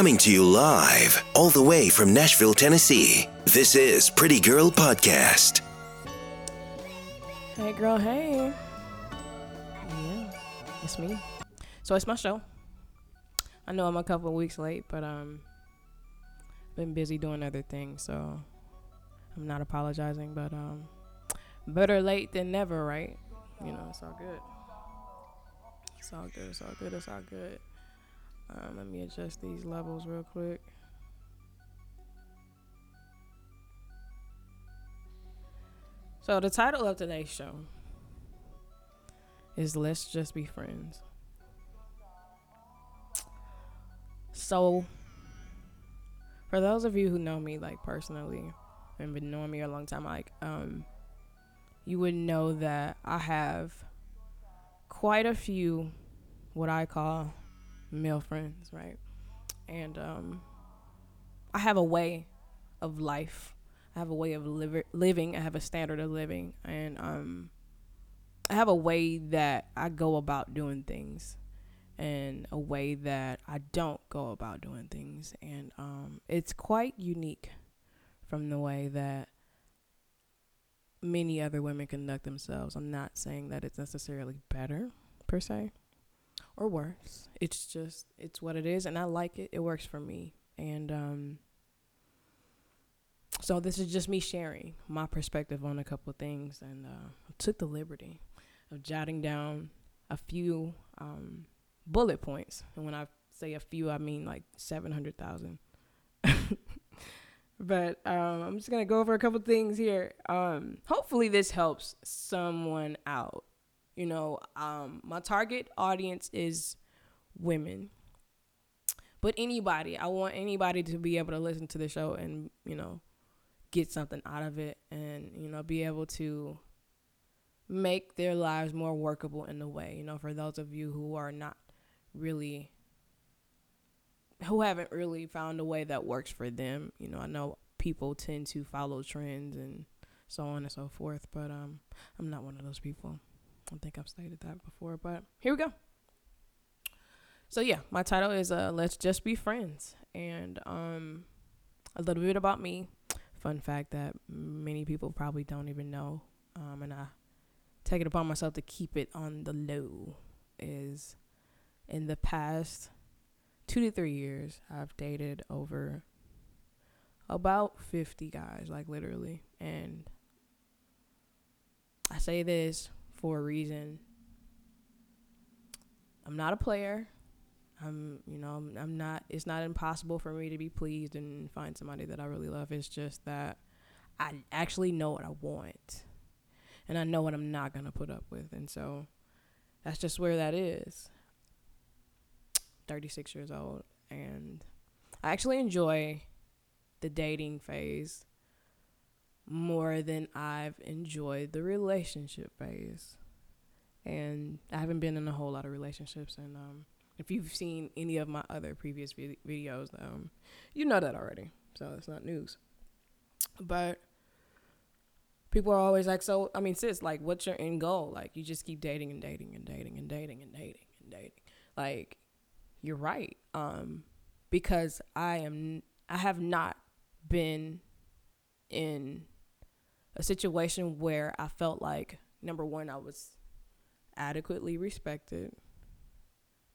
Coming to you live, all the way from Nashville, Tennessee. This is Pretty Girl Podcast. Hey, girl, hey. Yeah, it's me. So it's my show. I know I'm a couple weeks late, but um, been busy doing other things, so I'm not apologizing. But um, better late than never, right? You know, it's all good. It's all good. It's all good. It's all good. Um, let me adjust these levels real quick. So the title of today's show is Let's Just Be Friends. So for those of you who know me like personally and been knowing me a long time, like um you would know that I have quite a few what I call male friends, right? And um I have a way of life I have a way of living. I have a standard of living, and um, I have a way that I go about doing things, and a way that I don't go about doing things, and um, it's quite unique from the way that many other women conduct themselves. I'm not saying that it's necessarily better per se or worse. It's just it's what it is, and I like it. It works for me, and um so this is just me sharing my perspective on a couple things. And uh, took the liberty of jotting down a few um, bullet points. And when i say a few i mean like 700000 but um, i'm just going to go over a couple things here. Um, hopefully this helps someone out you know um, my target audience is women. But anybody i want anybody to be able to listen to the show and you know get something out of it and you know be able to make their lives more workable in a way. You know for those of you who are not really who haven't really found a way that works for them you know i know people tend to follow trends and so on and so forth but um i'm not one of those people i think i've stated that before but here we go. So yeah my title is uh let's just be friends. And um a little bit about me. Fun fact that many people probably don't even know, um, and I take it upon myself to keep it on the low, is in the past two to three years, I've dated over about 50 guys, like literally. And I say this for a reason. I'm not a player. I'm, you know, I'm not, it's not impossible for me to be pleased and find somebody that I really love. It's just that I actually know what I want and I know what I'm not going to put up with. And so that's just where that is. 36 years old. And I actually enjoy the dating phase more than I've enjoyed the relationship phase. And I haven't been in a whole lot of relationships and, um, if you've seen any of my other previous vid- videos, um, you know that already. So it's not news. But people are always like, so, I mean, sis, like, what's your end goal? Like, you just keep dating and dating and dating and dating and dating and dating. Like, you're right. Um, because I am, I have not been in a situation where I felt like, number one, I was adequately respected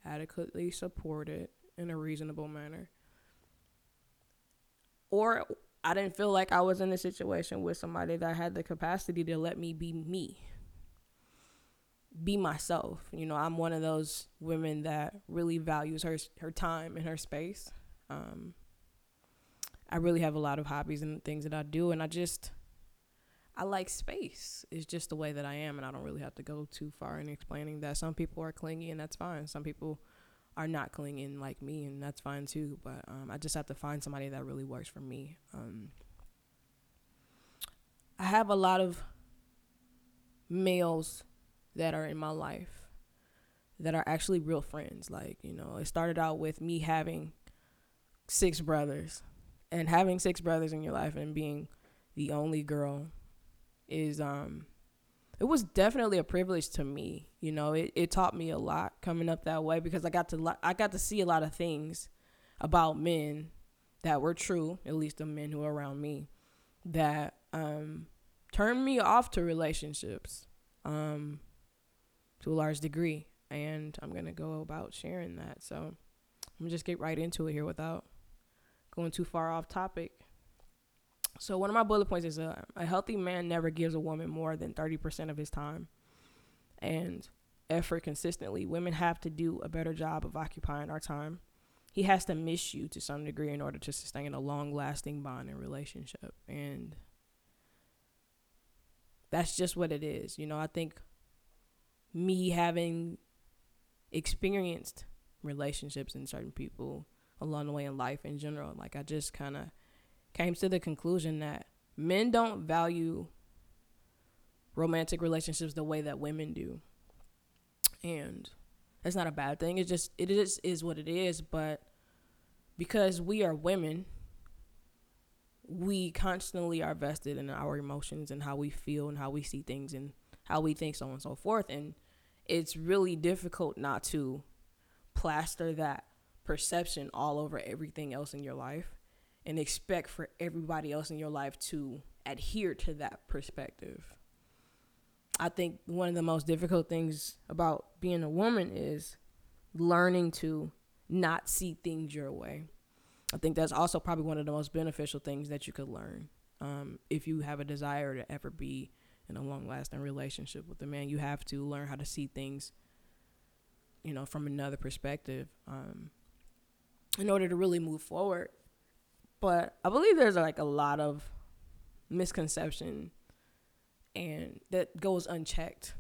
adequately supported in a reasonable manner. Or I didn't feel like I was in a situation with somebody that had the capacity to let me be me, be myself. You know, I'm one of those women that really values her her time and her space. Um, I really have a lot of hobbies and things that I do, and I just I like space. It's just the way that I am, and I don't really have to go too far in explaining that. Some people are clingy, and that's fine. Some people are not clinging like me, and that's fine too. But um, I just have to find somebody that really works for me. Um, I have a lot of males that are in my life that are actually real friends. Like, you know, it started out with me having six brothers, and having six brothers in your life and being the only girl is um it was definitely a privilege to me. You know, it, it taught me a lot coming up that way because I got to I got to see a lot of things about men that were true, at least the men who are around me, that um, turned me off to relationships um, to a large degree. And I'm to go about sharing that. So I'm to just get right into it here without going too far off topic. So one of my bullet points is uh, a healthy man never gives a woman more than 30% of his time and effort consistently. Women have to do a better job of occupying our time. He has to miss you to some degree in order to sustain a long-lasting bond and relationship. And that's just what it is. You know, I think me having experienced relationships and certain people along the way in life in general, like I just kind of came to the conclusion that men don't value romantic relationships the way that women do. And that's not a bad thing. It's just it is is what it is, but because we are women, we constantly are vested in our emotions and how we feel and how we see things and how we think so on and so forth and it's really difficult not to plaster that perception all over everything else in your life and expect for everybody else in your life to adhere to that perspective. I think one of the most difficult things about being a woman is learning to not see things your way. I think that's also probably one of the most beneficial things that you could learn um, if you have a desire to ever be in a long lasting relationship with a man. You have to learn how to see things, you know, from another perspective um, in order to really move forward. But I believe there's like a lot of misconception and that goes unchecked.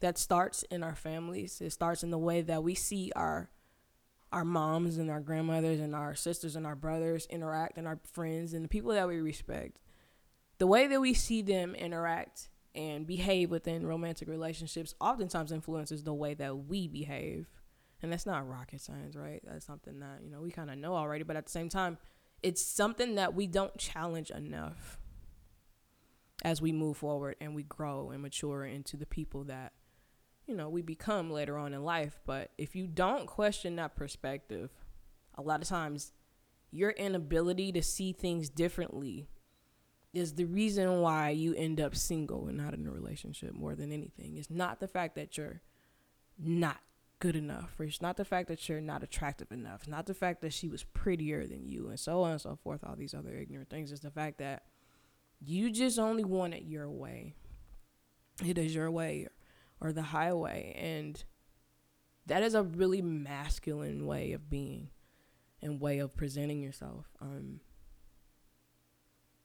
That starts in our families. It starts in the way that we see our our moms and our grandmothers and our sisters and our brothers interact and our friends and the people that we respect. The way that we see them interact and behave within romantic relationships oftentimes influences the way that we behave. And that's not rocket science, right? That's something that, you know, we kind of know already, but at the same time, it's something that we don't challenge enough as we move forward and we grow and mature into the people that you know we become later on in life. But if you don't question that perspective a lot of times your inability to see things differently is the reason why you end up single and not in a relationship more than anything. It's not the fact that you're not good enough. It's not the fact that you're not attractive enough. It's not the fact that she was prettier than you and so on and so forth, all these other ignorant things. It's the fact that you just only want it your way. It is your way or, or the highway. And that is a really masculine way of being and way of presenting yourself. Um,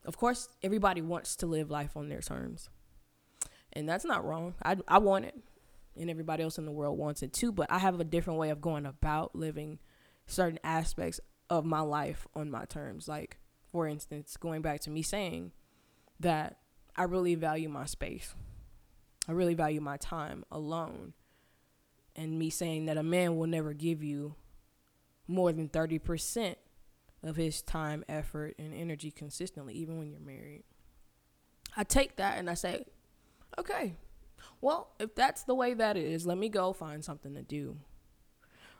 of course, everybody wants to live life on their terms. And that's not wrong. I, I want it and everybody else in the world wants it too. But I have a different way of going about living certain aspects of my life on my terms. Like, for instance, going back to me saying that I really value my space, I really value my time alone. And me saying that a man will never give you more than 30% of his time, effort, and energy consistently, even when you're married. I take that and I say, okay, well, if that's the way that is, let me go find something to do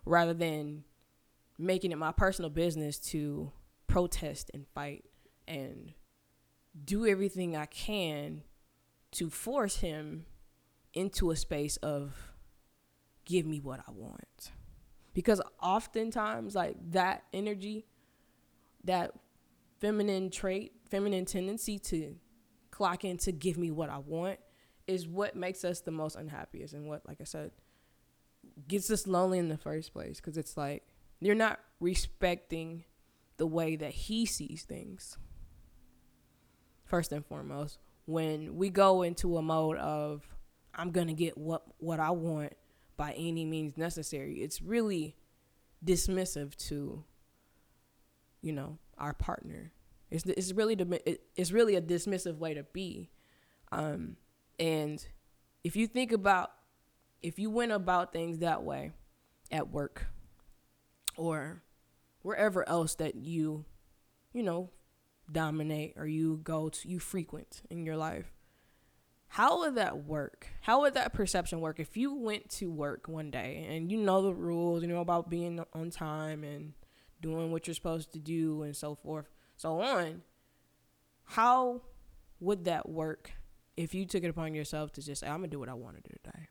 rather than making it my personal business to protest and fight and do everything I can to force him into a space of give me what I want. Because oftentimes, like that energy, that feminine trait, feminine tendency to clock in to give me what I want is what makes us the most unhappiest and what, like I said, gets us lonely in the first place. Because it's like you're not respecting the way that he sees things. First and foremost, when we go into a mode of I'm gonna get what what I want by any means necessary, it's really dismissive to you know our partner. It's it's really it's really a dismissive way to be. Um, and if you think about if you went about things that way at work or wherever else that you, you know, dominate or you go to, you frequent in your life, how would that work? How would that perception work if you went to work one day and you know the rules, you know about being on time and doing what you're supposed to do, and so forth, so on. How would that work if you took it upon yourself to just say, I'm gonna do what I want to do today,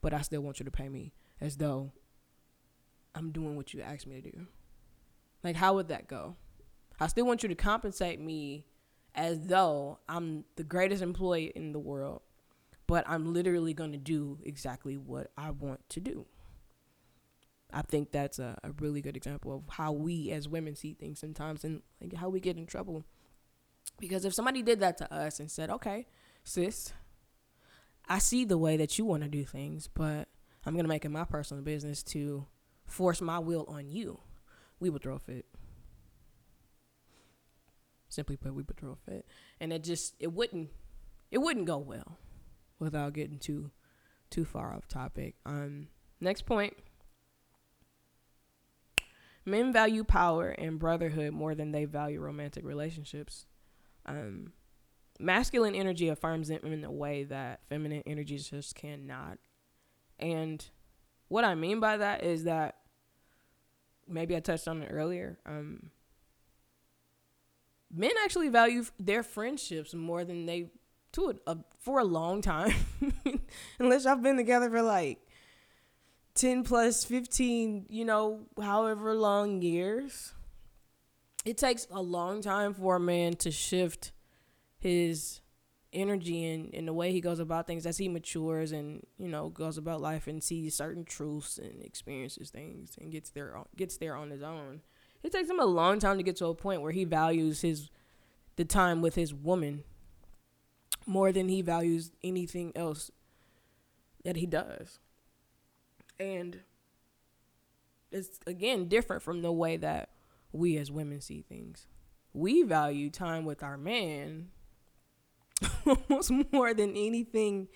but I still want you to pay me as though I'm doing what you asked me to do? Like, how would that go? I still want you to compensate me as though I'm the greatest employee in the world, but I'm literally going to do exactly what I want to do. I think that's a, a really good example of how we as women see things sometimes and like how we get in trouble. Because if somebody did that to us and said, okay, sis, I see the way that you want to do things, but I'm going to make it my personal business to force my will on you, we would throw a fit. Simply put, we would throw a fit. And it just, it wouldn't, it wouldn't go well without getting too, too far off topic. Um, next point. Men value power and brotherhood more than they value romantic relationships. Um, masculine energy affirms them in a way that feminine energy just cannot. And what I mean by that is that maybe I touched on it earlier. Um, men actually value their friendships more than they to it for a long time, unless y'all been together for like 10 plus 15, you know, however long years. It takes a long time for a man to shift his energy and, and the way he goes about things as he matures and you know goes about life and sees certain truths and experiences things and gets there on, gets there on his own. It takes him a long time to get to a point where he values his the time with his woman more than he values anything else that he does. And it's again different from the way that we as women see things. We value time with our man almost more than anything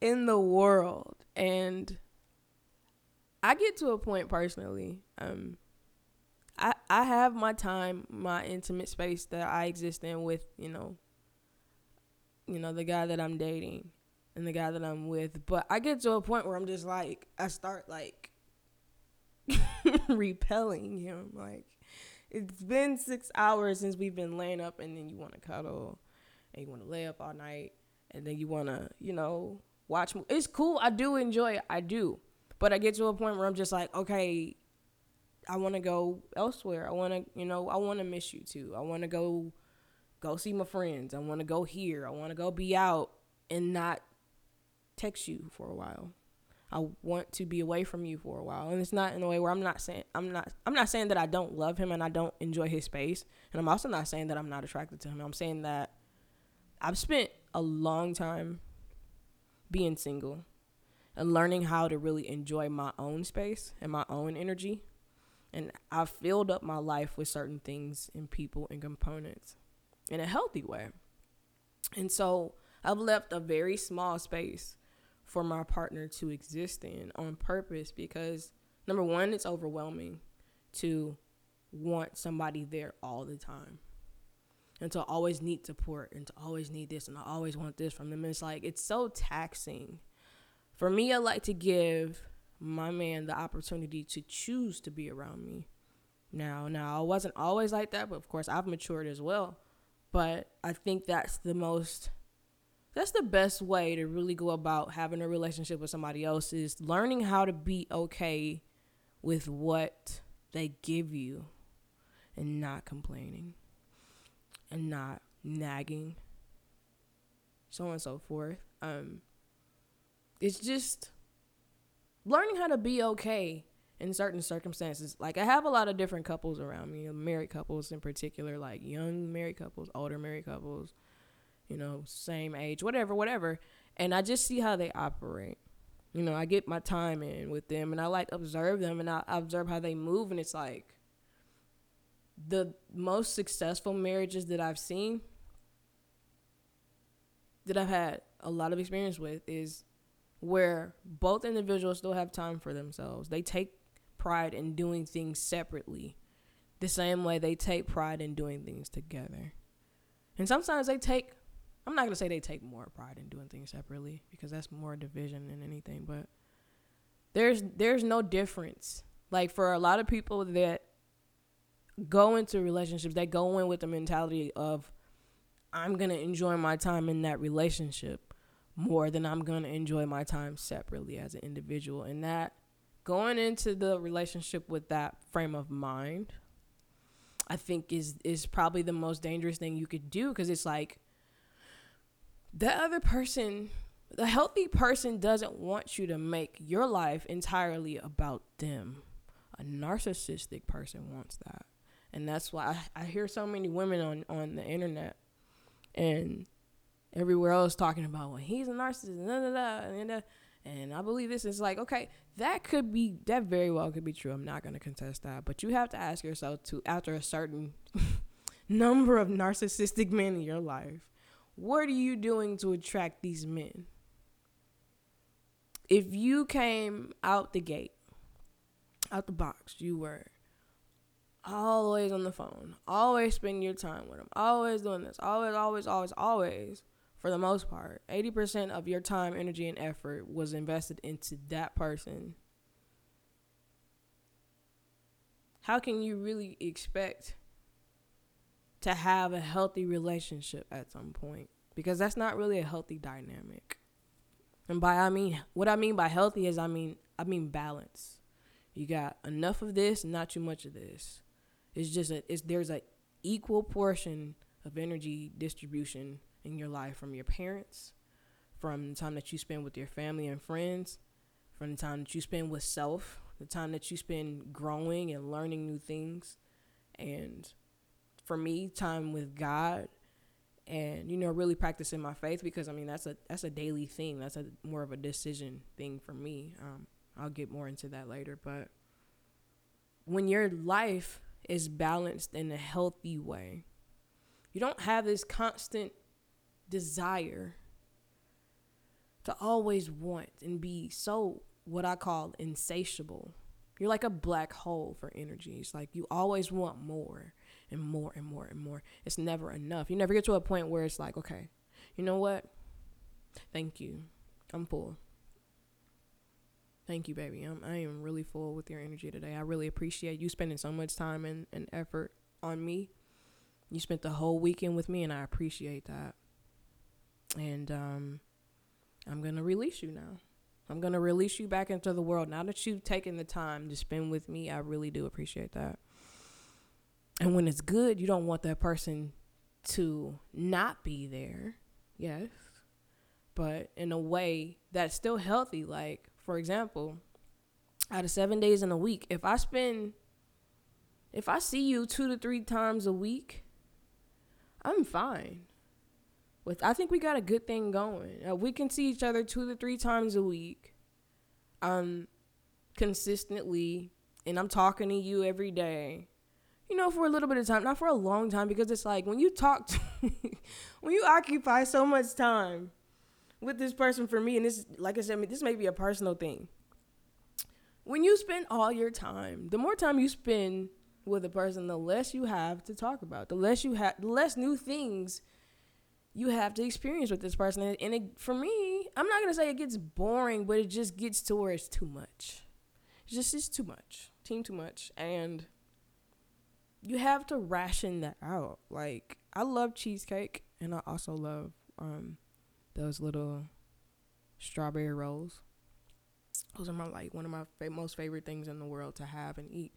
in the world. And I get to a point personally. Um, I I have my time, my intimate space that I exist in with, you know, you know, the guy that I'm dating and the guy that I'm with. But I get to a point where I'm just like I start like repelling him. Like it's been six hours since we've been laying up and then you wanna cuddle and you want to lay up all night and then you want to, you know, watch. It's cool. I do enjoy it. I do. But I get to a point where I'm just like, okay, I want to go elsewhere. I want to, you know, I want to miss you too. I want to go go see my friends. I want to go here. I want to go be out and not text you for a while. I want to be away from you for a while. And it's not in a way where I'm not saying I'm not I'm not saying that I don't love him and I don't enjoy his space. And I'm also not saying that I'm not attracted to him. I'm saying that I've spent a long time being single and learning how to really enjoy my own space and my own energy. And I've filled up my life with certain things and people and components in a healthy way. And so I've left a very small space for my partner to exist in on purpose because number one, it's overwhelming to want somebody there all the time and to always need support and to always need this and I always want this from them. And it's like it's so taxing. For me, I like to give my man the opportunity to choose to be around me. Now, now I wasn't always like that, but of course I've matured as well. But I think that's the most that's the best way to really go about having a relationship with somebody else is learning how to be okay with what they give you and not complaining and not nagging, so on and so forth. Um, it's just learning how to be okay in certain circumstances. Like I have a lot of different couples around me, married couples in particular, like young married couples, older married couples, you know, same age, whatever, whatever. And I just see how they operate. You know, I get my time in with them and I like observe them and I observe how they move and it's like the most successful marriages that I've seen that I've had a lot of experience with is where both individuals still have time for themselves. They take pride in doing things separately, the same way they take pride in doing things together. And sometimes they take, I'm not going to say they take more pride in doing things separately because that's more division than anything, but there's there's no difference. Like for a lot of people that go into relationships that go in with the mentality of I'm going to enjoy my time in that relationship more than I'm going to enjoy my time separately as an individual. And that going into the relationship with that frame of mind, I think is is probably the most dangerous thing you could do because it's like the other person, the healthy person doesn't want you to make your life entirely about them. A narcissistic person wants that. And that's why I, I hear so many women on, on the internet and everywhere else talking about, well, he's a narcissist, da, da, da, and, I believe this is like, okay, that could be, that very well could be true. I'm not going to contest that. But you have to ask yourself to, after a certain number of narcissistic men in your life, what are you doing to attract these men? If you came out the gate, out the box, you were always on the phone, always spending your time with them, always doing this, always, always, always, always, for the most part, 80% of your time, energy, and effort was invested into that person. How can you really expect to have a healthy relationship at some point because that's not really a healthy dynamic. And by I mean what I mean by healthy is I mean I mean balance. You got enough of this, not too much of this. It's just a it's there's a equal portion of energy distribution in your life from your parents, from the time that you spend with your family and friends, from the time that you spend with self, the time that you spend growing and learning new things, and for me, time with God and you know really practicing my faith because I mean that's a that's a daily thing. That's a more of a decision thing for me. Um, I'll get more into that later, but when your life is balanced in a healthy way, you don't have this constant desire to always want and be so what I call insatiable. You're like a black hole for energy. It's like you always want more and more and more and more. It's never enough. You never get to a point where it's like, okay, you know what? Thank you. I'm full. Thank you, baby. I'm, I am really full with your energy today. I really appreciate you spending so much time and, and effort on me. You spent the whole weekend with me, and I appreciate that. And um, I'm going to release you now. I'm going to release you back into the world. Now that you've taken the time to spend with me, I really do appreciate that. And when it's good, you don't want that person to not be there. Yes. But in a way that's still healthy. Like, for example, out of seven days in a week, if I spend, if I see you two to three times a week, I'm fine. With I think we got a good thing going. Uh, we can see each other two to three times a week, um, consistently, and I'm talking to you every day you know, for a little bit of time, not for a long time, because it's like when you talk to, when you occupy so much time with this person for me, and this, like I said, this may be a personal thing. When you spend all your time, the more time you spend with a person, the less you have to talk about, the less you have, the less new things you have to experience with this person. And, and it, for me, I'm not gonna say it gets boring, but it just gets to where it's too much. It's just it's too much, team too much, and you have to ration that out. Like I love cheesecake and I also love um those little strawberry rolls. Those are my like one of my fa- most favorite things in the world to have and eat.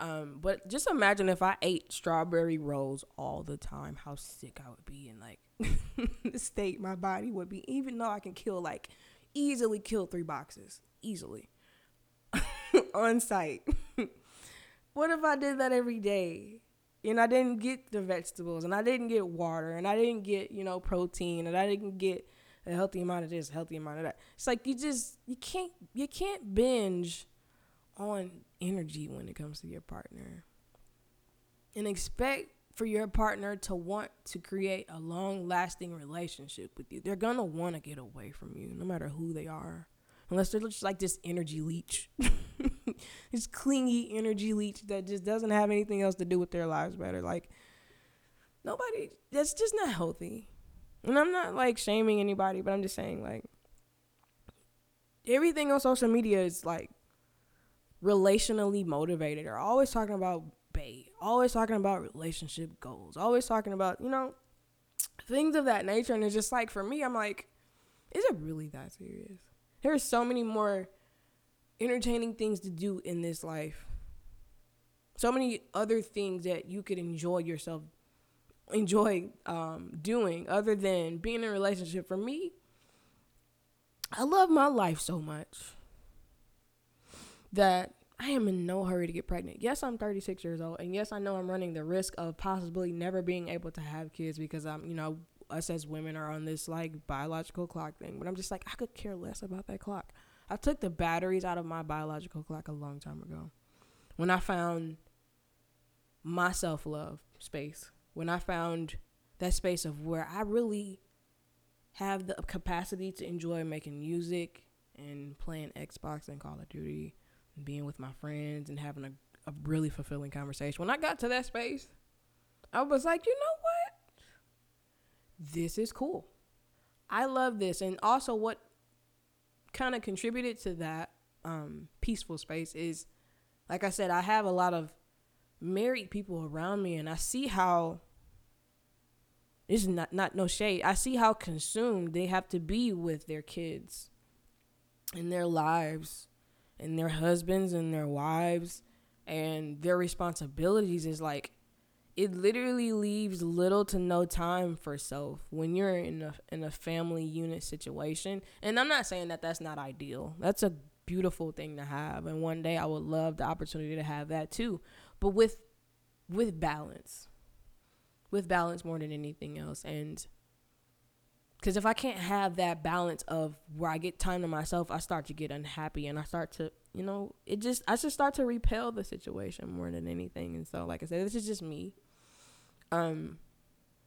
Um, but just imagine if I ate strawberry rolls all the time, how sick I would be and like the state my body would be. Even though I can kill like easily kill three boxes easily on site. what if I did that every day? And I didn't get the vegetables, and I didn't get water, and I didn't get you know protein, and I didn't get a healthy amount of this, healthy amount of that. It's like you just you can't you can't binge on energy when it comes to your partner, and expect for your partner to want to create a long lasting relationship with you. They're gonna want to get away from you, no matter who they are unless they're just like this energy leech, this clingy energy leech that just doesn't have anything else to do with their lives better. Like nobody, that's just not healthy. And I'm not like shaming anybody, but I'm just saying like everything on social media is like relationally motivated. They're always talking about bait, always talking about relationship goals, always talking about, you know, things of that nature. And it's just like, for me, I'm like, is it really that serious? There are so many more entertaining things to do in this life. So many other things that you could enjoy yourself, enjoy um, doing other than being in a relationship. For me, I love my life so much that I am in no hurry to get pregnant. Yes, I'm 36 years old, and yes, I know I'm running the risk of possibly never being able to have kids because I'm, you know, us as women are on this like biological clock thing. But I'm just like, I could care less about that clock. I took the batteries out of my biological clock a long time ago. When I found my self love space, when I found that space of where I really have the capacity to enjoy making music and playing Xbox and Call of Duty and being with my friends and having a, a really fulfilling conversation. When I got to that space, I was like, you know what? This is cool. I love this. And also, what kind of contributed to that um, peaceful space is, like I said, I have a lot of married people around me, and I see how is not not no shade. I see how consumed they have to be with their kids and their lives and their husbands and their wives and their responsibilities is like it literally leaves little to no time for self when you're in a in a family unit situation. And I'm not saying that that's not ideal. That's a beautiful thing to have and one day I would love the opportunity to have that too. But with with balance with balance more than anything else. And because if I can't have that balance of where I get time to myself, I start to get unhappy and I start to, you know, it just, I just start to repel the situation more than anything. And so, like I said, this is just me. Um,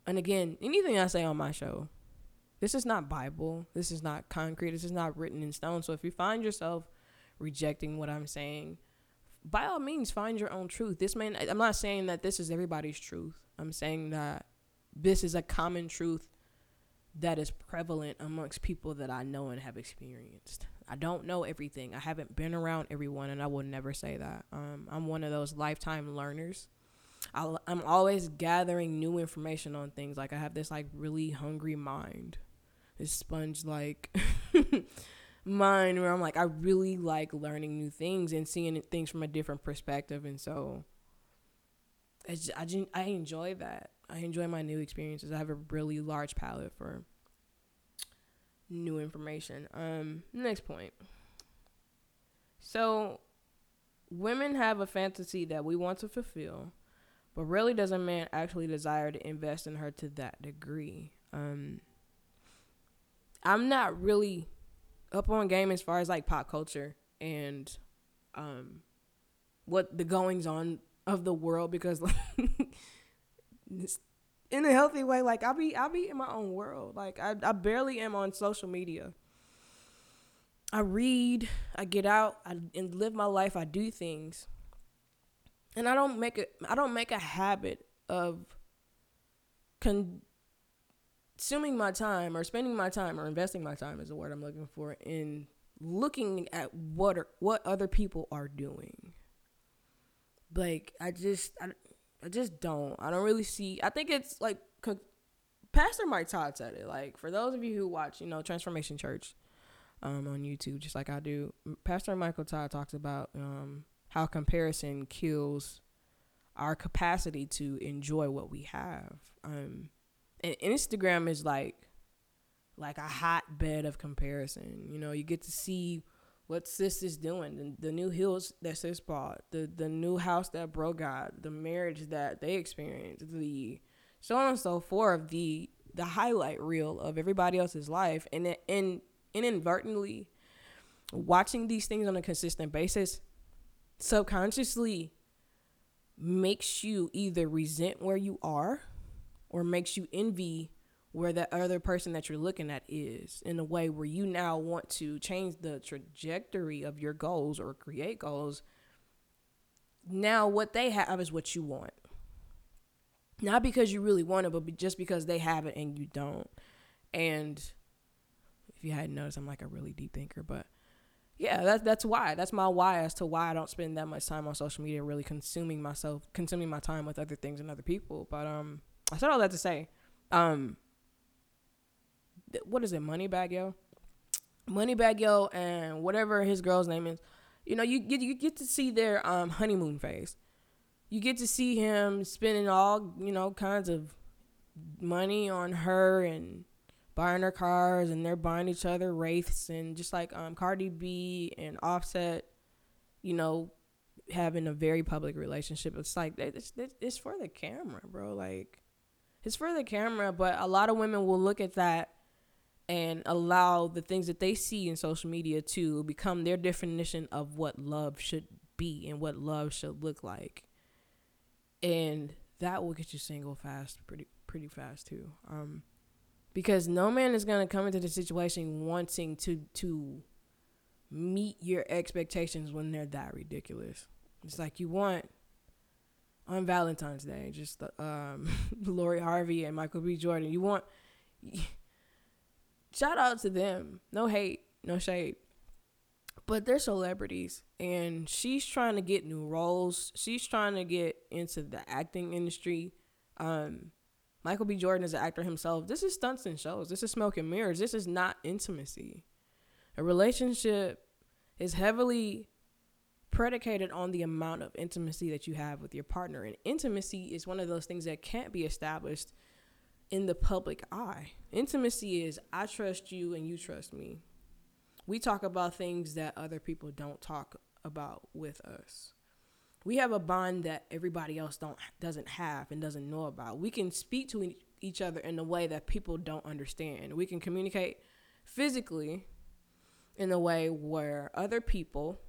and again, anything I say on my show, this is not Bible. This is not concrete. This is not written in stone. So if you find yourself rejecting what I'm saying, by all means, find your own truth. This man, I'm not saying that this is everybody's truth. I'm saying that this is a common truth that is prevalent amongst people that I know and have experienced. I don't know everything. I haven't been around everyone, and I will never say that. Um, I'm one of those lifetime learners. i am always gathering new information on things. Like I have this like really hungry mind, this sponge like mind where I'm like I really like learning new things and seeing things from a different perspective, and so I, just, I, I enjoy that. I enjoy my new experiences. I have a really large palette for new information. Um, next point. So, women have a fantasy that we want to fulfill, but really, does a man actually desire to invest in her to that degree. Um, I'm not really up on game as far as like pop culture and um, what the goings on of the world because like in a healthy way like i'll be i'll be in my own world. Like I, I barely am on social media. I read i get out I, and live my life i do things. And i don't make it i don't make a habit of consuming my time or spending my time or investing my time is the word i'm looking for in looking at what are, what other people are doing like I just I, I just don't. I don't really see. I think it's like Pastor Mike Todd said it. Like for those of you who watch, you know, Transformation Church um, on YouTube, just like I do, Pastor Michael Todd talks about um, how comparison kills our capacity to enjoy what we have. Um, and Instagram is like like a hotbed of comparison. You know, you get to see what sis is doing, the, the new hills that sis bought, the the new house that bro got, the marriage that they experienced, the so on and so forth, the the highlight reel of everybody else's life, and and inadvertently watching these things on a consistent basis subconsciously makes you either resent where you are or makes you envy where that other person that you're looking at is in a way where you now want to change the trajectory of your goals or create goals. Now, what they have is what you want. Not because you really want it, but just because they have it and you don't. And if you hadn't noticed, I'm like a really deep thinker, but yeah, that's that's why. That's my why as to why I don't spend that much time on social media, really consuming myself, consuming my time with other things and other people. But um, I said all that to say, um, what is it, Moneybagg Yo? Moneybagg Yo and whatever his girl's name is, you know, you get you get to see their um honeymoon phase. You get to see him spending all you know kinds of money on her and buying her cars and they're buying each other wraiths and just like um Cardi B and Offset, you know, having a very public relationship. It's like it's it's for the camera, bro. Like it's for the camera, but a lot of women will look at that and allow the things that they see in social media to become their definition of what love should be and what love should look like. And that will get you single fast pretty pretty fast too. Um because no man is to come into the situation wanting to to meet your expectations when they're that ridiculous. It's like you want on Valentine's Day, just um, Lori Harvey and Michael B. Jordan. You want shout out to them. No hate, no shade. But they're celebrities and she's trying to get new roles. She's trying to get into the acting industry. Um, Michael B. Jordan is an actor himself. This is stunts and shows. This is smoke and mirrors. This is not intimacy. A relationship is heavily predicated on the amount of intimacy that you have with your partner. And intimacy is one of those things that can't be established in the public eye. Intimacy is I trust you and you trust me. We talk about things that other people don't talk about with us we have a bond that everybody else don't doesn't have and doesn't know about. We can speak to each other in a way that people don't understand. We can communicate physically in a way where other people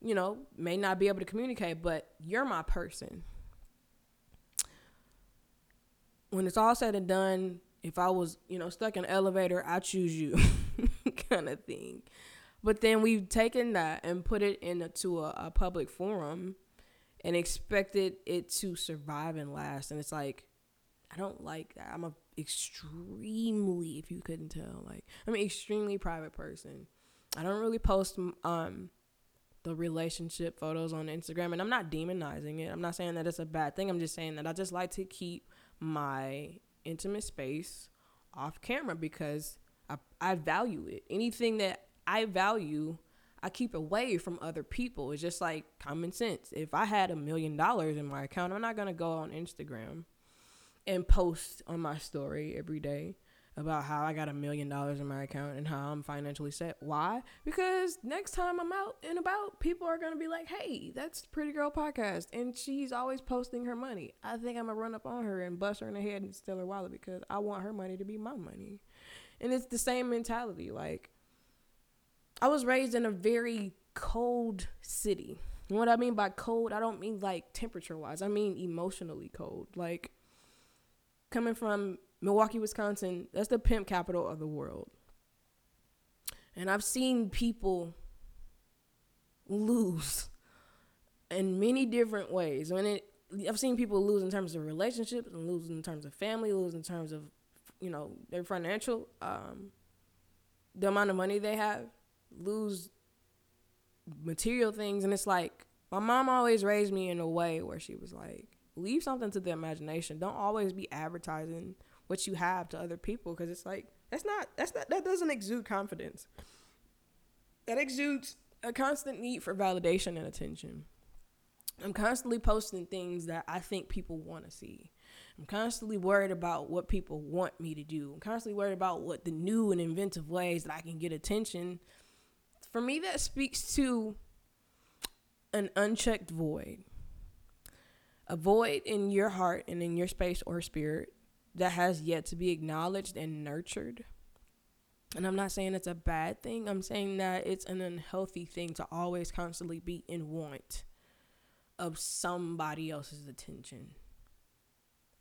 you know may not be able to communicate, but you're my person. When it's all said and done, if I was, you know, stuck in an elevator, I choose you kind of thing. But then we've taken that and put it into a, a public forum and expected it to survive and last. And it's like, I don't like that. I'm a extremely, if you couldn't tell, like I'm an extremely private person. I don't really post um the relationship photos on Instagram, and I'm not demonizing it. I'm not saying that it's a bad thing. I'm just saying that I just like to keep my intimate space off camera because I I value it. Anything that I value, I keep away from other people. It's just like common sense. If I had a million dollars in my account, I'm not gonna go on Instagram and post on my story every day about how I got a million dollars in my account and how I'm financially set. Why? Because next time I'm out and about, people are gonna be like, "Hey, that's Pretty Girl Podcast," and she's always posting her money. I think I'm gonna run up on her and bust her in the head and steal her wallet because I want her money to be my money. And it's the same mentality. Like I was raised in a very cold city. And what I mean by cold, I don't mean like temperature wise. I mean emotionally cold. Like coming from Milwaukee, Wisconsin, that's the pimp capital of the world. And I've seen people lose in many different ways. When it I've seen people lose in terms of relationships and lose in terms of family, lose in terms of you know, their financial um the amount of money they have lose material things and it's like my mom always raised me in a way where she was like leave something to the imagination don't always be advertising what you have to other people because it's like that's not that's not that doesn't exude confidence. That exudes a constant need for validation and attention. I'm constantly posting things that i think people want to see. I'm constantly worried about what people want me to do. I'm constantly worried about what the new and inventive ways that i can get attention. For me, that speaks to an unchecked void. A void in your heart and in your space or spirit that has yet to be acknowledged and nurtured. And I'm not saying it's a bad thing. I'm saying that it's an unhealthy thing to always constantly be in want of somebody else's attention.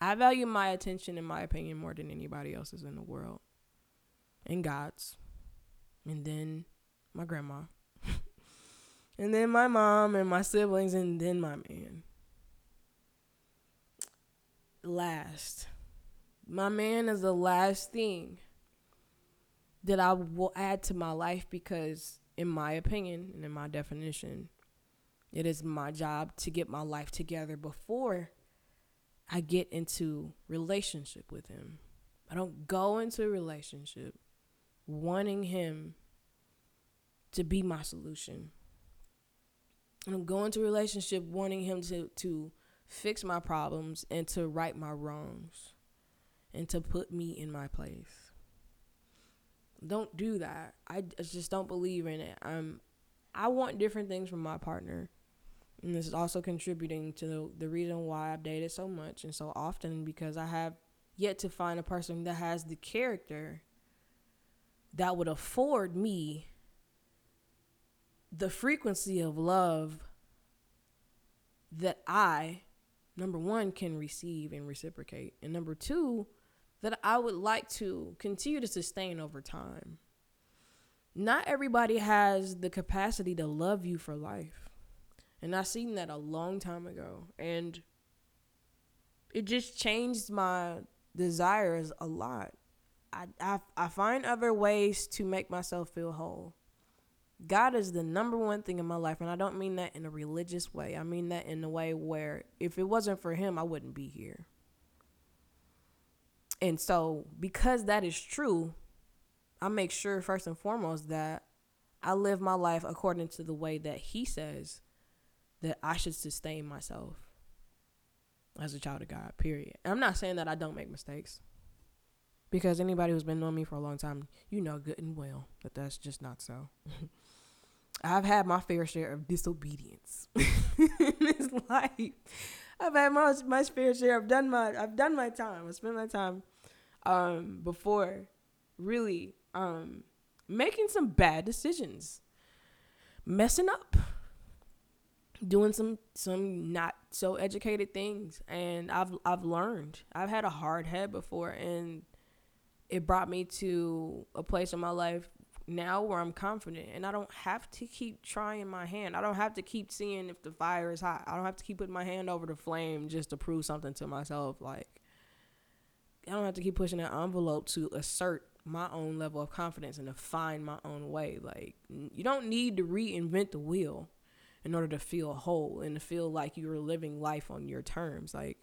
I value my attention, in my opinion, more than anybody else's in the world. And God's. And then my grandma, and then my mom and my siblings, and then my man. Last, my man is the last thing that I will add to my life because in my opinion and in my definition, it is my job to get my life together before I get into relationship with him. I don't go into a relationship wanting him to be my solution. I don't go into a relationship wanting him to to fix my problems and to right my wrongs and to put me in my place. Don't do that. I just don't believe in it. I'm I want different things from my partner. And this is also contributing to the, the reason why I've dated so much and so often because I have yet to find a person that has the character that would afford me the frequency of love that I, number one, can receive and reciprocate. And number two, that I would like to continue to sustain over time. Not everybody has the capacity to love you for life. And I seen that a long time ago. And it just changed my desires a lot. I, I, I find other ways to make myself feel whole. God is the number one thing in my life. And I don't mean that in a religious way. I mean that in a way where if it wasn't for Him, I wouldn't be here. And so, because that is true, I make sure first and foremost that I live my life according to the way that He says that I should sustain myself as a child of God, period. And I'm not saying that I don't make mistakes. Because anybody who's been knowing me for a long time, you know good and well that that's just not so. I've had my fair share of disobedience in this life. I've had my my fair share. I've done my I've done my time. I spent my time um, before really um, making some bad decisions, messing up, doing some some not so educated things, and I've I've learned. I've had a hard head before, and it brought me to a place in my life now where I'm confident and I don't have to keep trying my hand. I don't have to keep seeing if the fire is hot. I don't have to keep putting my hand over the flame just to prove something to myself. Like, I don't have to keep pushing that envelope to assert my own level of confidence and to find my own way. Like, you don't need to reinvent the wheel in order to feel whole and to feel like you're living life on your terms. Like,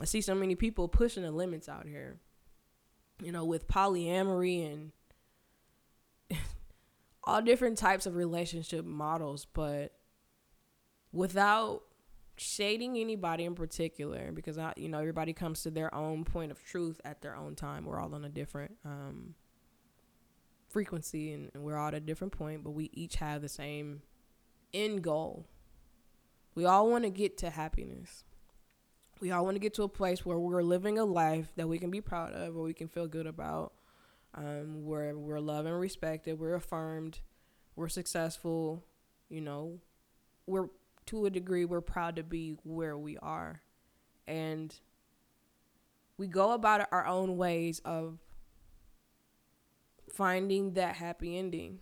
I see so many people pushing the limits out here, you know, with polyamory and all different types of relationship models, but without shading anybody in particular, because I, you know, everybody comes to their own point of truth at their own time. We're all on a different um, frequency, and, and we're all at a different point, but we each have the same end goal. We all want to get to happiness. We all want to get to a place where we're living a life that we can be proud of, or we can feel good about um, where we're loved and respected, we're affirmed, we're successful, you know, we're to a degree we're proud to be where we are. And we go about our own ways of finding that happy ending.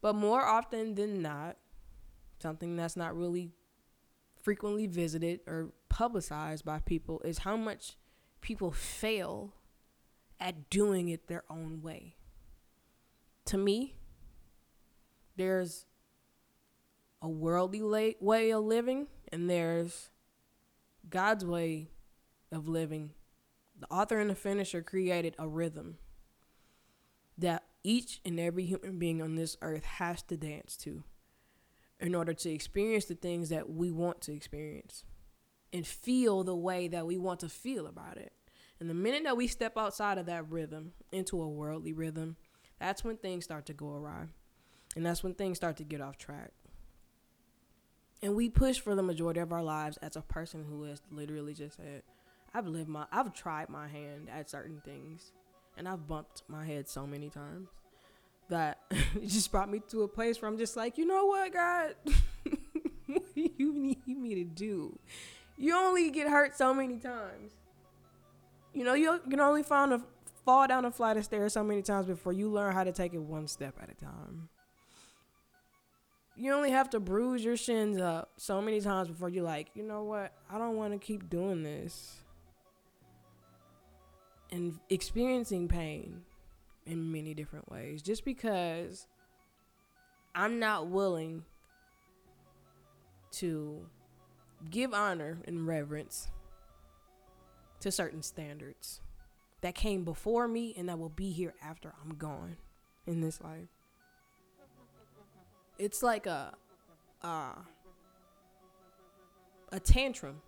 But more often than not, something that's not really frequently visited or publicized by people is how much people fail at doing it their own way. To me, there's a worldly way of living and there's God's way of living. The author and the finisher created a rhythm that each and every human being on this earth has to dance to in order to experience the things that we want to experience and feel the way that we want to feel about it. And the minute that we step outside of that rhythm into a worldly rhythm, that's when things start to go awry. And that's when things start to get off track. And we push for the majority of our lives as a person who has literally just said, I've lived my I've tried my hand at certain things and I've bumped my head so many times that it just brought me to a place where I'm just like, you know what, God? what do you need me to do? You only get hurt so many times. You know, you can only find a fall down a flight of stairs so many times before you learn how to take it one step at a time. You only have to bruise your shins up so many times before you're like, you know what? I don't want to keep doing this. And experiencing pain in many different ways. Just because I'm not willing to give honor and reverence to certain standards that came before me and that will be here after I'm gone in this life. It's like a uh, a tantrum.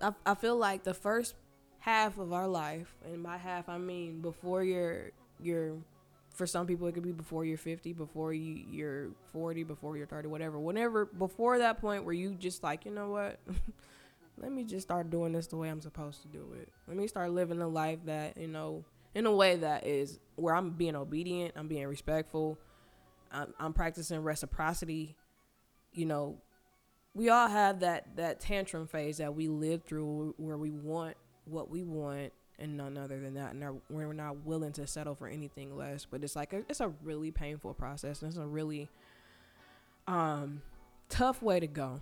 I, I feel like the first half of our life, and by half I mean before you're you're for some people it could be before you're 50 before you you're 40 before you're 30 whatever whenever before that point where you just like you know what let me just start doing this the way i'm supposed to do it let me start living a life that you know in a way that is where i'm being obedient i'm being respectful i'm, I'm practicing reciprocity you know we all have that that tantrum phase that we live through where we want what we want and none other than that. And we're not willing to settle for anything less. But it's like a, it's a really painful process, and it's a really um, tough way to go.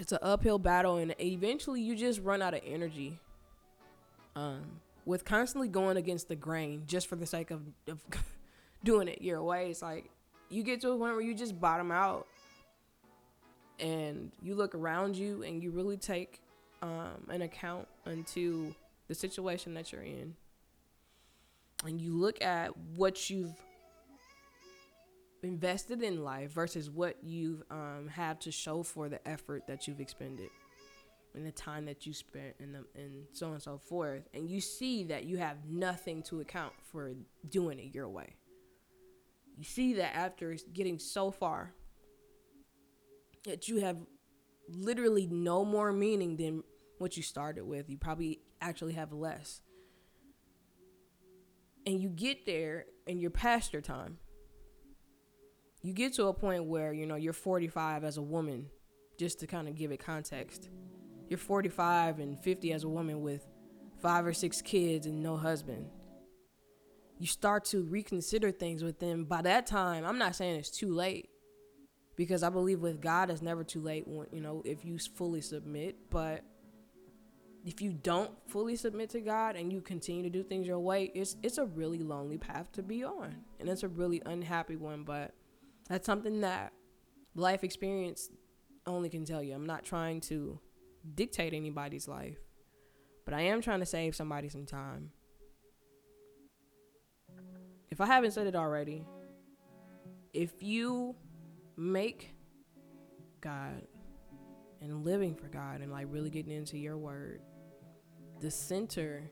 It's an uphill battle, and eventually you just run out of energy. Um, with constantly going against the grain just for the sake of, of doing it your way, it's like you get to a point where you just bottom out, and you look around you, and you really take um, an account into the situation that you're in, and you look at what you've invested in life versus what you um, to show for the effort that you've expended and the time that you spent and, the, and so on and so forth and you see that you have nothing to account for doing it your way you see that after getting so far that you have literally no more meaning than what you started with. You probably actually have less. And you get there and you're past your time. You get to a point where, you know, you're 45 as a woman, just to kind of give it context. You're 45 and 50 as a woman with five or six kids and no husband. You start to reconsider things with them. By that time, I'm not saying it's too late because I believe with God it's never too late when, you know, if you fully submit, but if you don't fully submit to God and you continue to do things your way, it's it's a really lonely path to be on. And it's a really unhappy one, but that's something that life experience only can tell you. I'm not trying to dictate anybody's life, but I am trying to save somebody some time. If I haven't said it already, if you make God and living for God and like really getting into your word the center,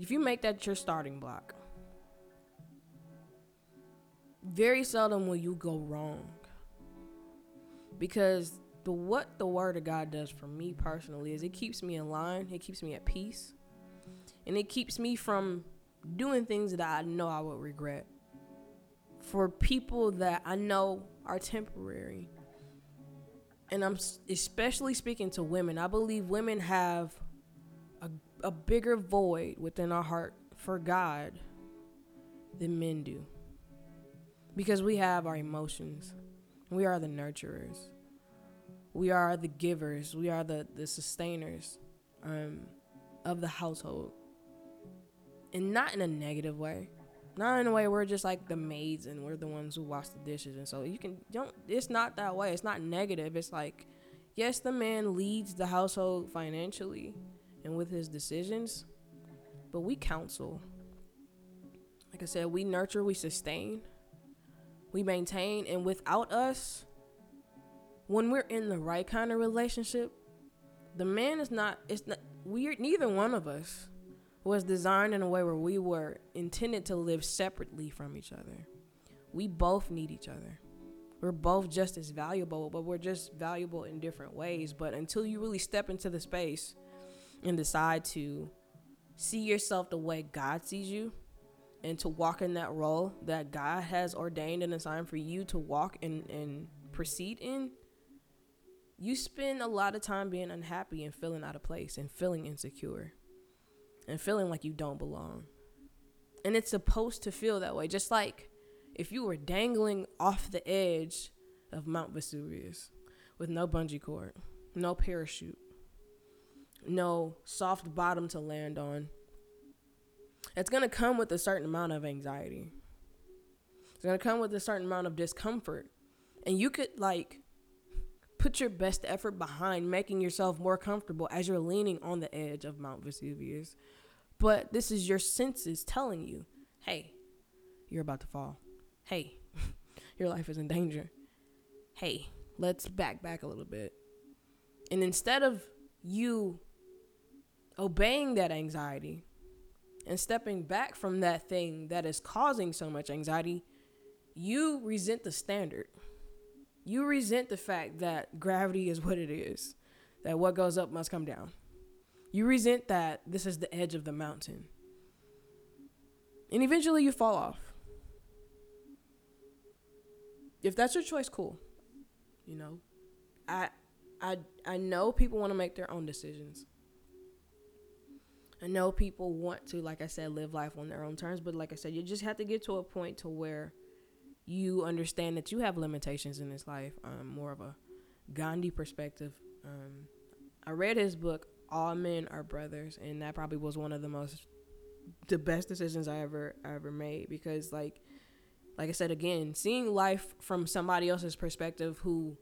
if you make that your starting block, very seldom will you go wrong. Because the what the word of God does for me personally is it keeps me in line, it keeps me at peace, and it keeps me from doing things that I know I would regret. For people that I know are temporary. And I'm especially speaking to women. I believe women have a bigger void within our heart for God than men do. Because we have our emotions. We are the nurturers. We are the givers. We are the, the sustainers um, of the household. And not in a negative way. Not in a way we're just like the maids and we're the ones who wash the dishes. And so you can don't it's not that way. It's not negative. It's like yes, the man leads the household financially and with his decisions, but we counsel. Like I said, we nurture, we sustain, we maintain, and without us, when we're in the right kind of relationship, the man is not, it's not, we're, neither one of us was designed in a way where we were intended to live separately from each other. We both need each other. We're both just as valuable, but we're just valuable in different ways. But until you really step into the space and decide to see yourself the way God sees you and to walk in that role that God has ordained and assigned for you to walk and, and proceed in, you spend a lot of time being unhappy and feeling out of place and feeling insecure and feeling like you don't belong. And it's supposed to feel that way. Just like if you were dangling off the edge of Mount Vesuvius with no bungee cord, no parachute, no soft bottom to land on, it's going to come with a certain amount of anxiety. It's gonna come with a certain amount of discomfort. And you could like put your best effort behind making yourself more comfortable as you're leaning on the edge of Mount Vesuvius. But this is your senses telling you, hey, you're about to fall. Hey, your life is in danger. Hey, let's back back a little bit. And instead of you obeying that anxiety and stepping back from that thing that is causing so much anxiety, you resent the standard. You resent the fact that gravity is what it is, that what goes up must come down. You resent that this is the edge of the mountain. And eventually you fall off. If that's your choice, cool. You know, I I I know people want to make their own decisions. I know people want to, like I said, live life on their own terms, but like I said, you just have to get to a point to where you understand that you have limitations in this life. Um, more of a Gandhi perspective. Um, I read his book, All Men Are Brothers, and that probably was one of the most, the best decisions I ever I ever made because like, like I said again, seeing life from somebody else's perspective who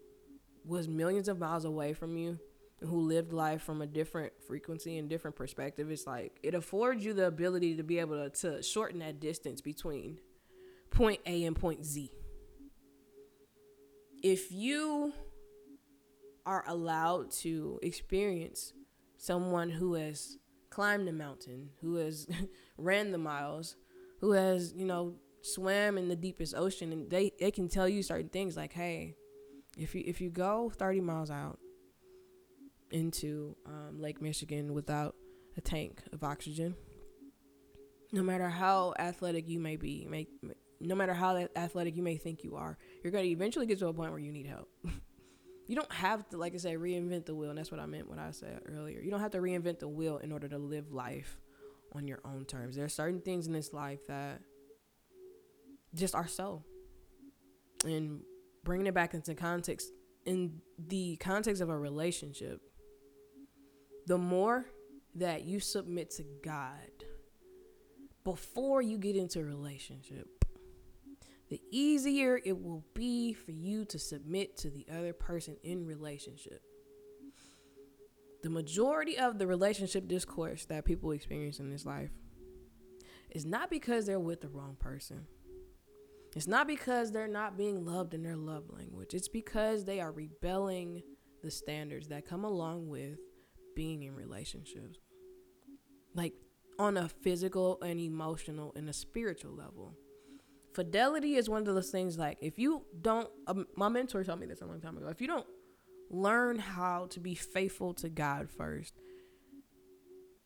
was millions of miles away from you who lived life from a different frequency and different perspective it's like it affords you the ability to be able to, to shorten that distance between point A and point Z. If you are allowed to experience someone who has climbed the mountain, who has ran the miles, who has, you know, swam in the deepest ocean and they, they can tell you certain things like, hey, if you if you go 30 miles out into um, Lake Michigan without a tank of oxygen, no matter how athletic you may be, may, no matter how athletic you may think you are, you're going to eventually get to a point where you need help. you don't have to, like I said, reinvent the wheel. And that's what I meant when I said earlier. You don't have to reinvent the wheel in order to live life on your own terms. There are certain things in this life that just are so. And bringing it back into context, in the context of a relationship, the more that you submit to God before you get into a relationship, the easier it will be for you to submit to the other person in relationship. The majority of the relationship discourse that people experience in this life is not because they're with the wrong person. It's not because they're not being loved in their love language. It's because they are rebelling the standards that come along with being in relationships. Like on a physical and emotional and a spiritual level fidelity is one of those things like if you don't um, my mentor told me this a long time ago if you don't learn how to be faithful to god first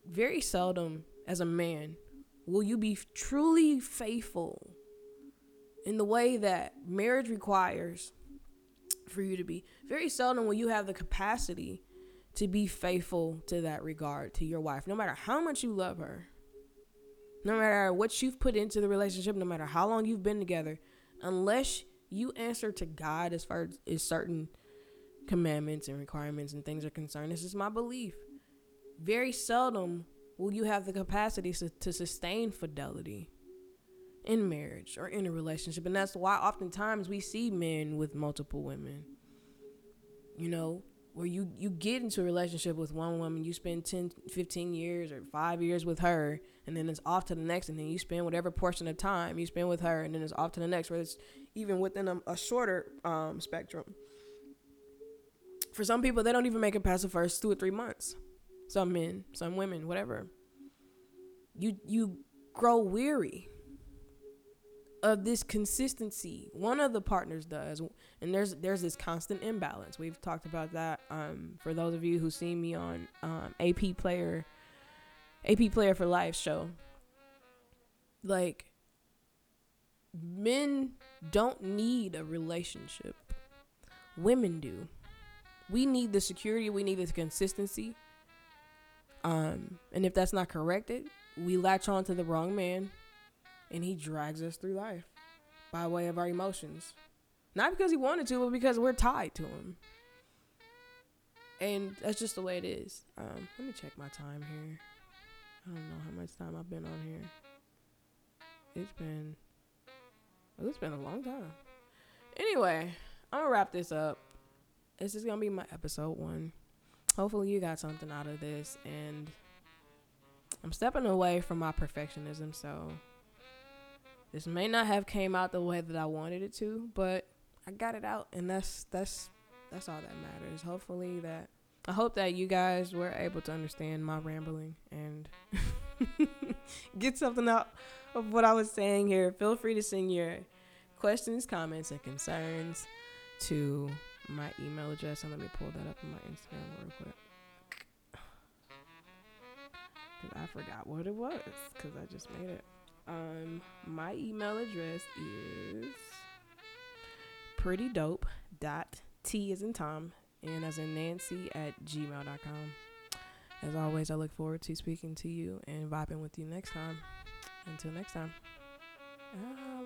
very seldom as a man will you be truly faithful in the way that marriage requires for you to be very seldom will you have the capacity to be faithful to that regard to your wife no matter how much you love her no matter what you've put into the relationship, no matter how long you've been together, unless you answer to God as far as certain commandments and requirements and things are concerned, this is my belief. Very seldom will you have the capacity to, to sustain fidelity in marriage or in a relationship. And that's why oftentimes we see men with multiple women. You know, where you you get into a relationship with one woman you spend 10 15 years or 5 years with her and then it's off to the next and then you spend whatever portion of time you spend with her and then it's off to the next where it's even within a, a shorter um, spectrum. For some people they don't even make it past the first two or three months. Some men some women whatever. You you grow weary of this consistency. One of the partners does, and there's there's this constant imbalance. We've talked about that. Um, for those of you who see me on um, AP Player, AP Player for Life show, like men don't need a relationship. Women do. We need the security. We need the consistency. Um, and if that's not corrected, we latch on to the wrong man and he drags us through life by way of our emotions. Not because he wanted to, but because we're tied to him. And that's just the way it is. Um, let me check my time here. I don't know how much time I've been on here. It's been It's been a long time. Anyway, I'm gonna wrap this up. This is gonna be my episode one. Hopefully, you got something out of this, and I'm stepping away from my perfectionism. So this may not have came out the way that I wanted it to, but I got it out, and that's that's that's all that matters. Hopefully that I hope that you guys were able to understand my rambling and get something out of what I was saying here. Feel free to send your questions, comments, and concerns to my email address. And let me pull that up on my Instagram real quick. Cause I forgot what it was because I just made it. Um, my email address is pretty dope dot t is in Tom and as in Nancy at gmail.com. As always, I look forward to speaking to you and vibing with you next time. Until next time. Uh,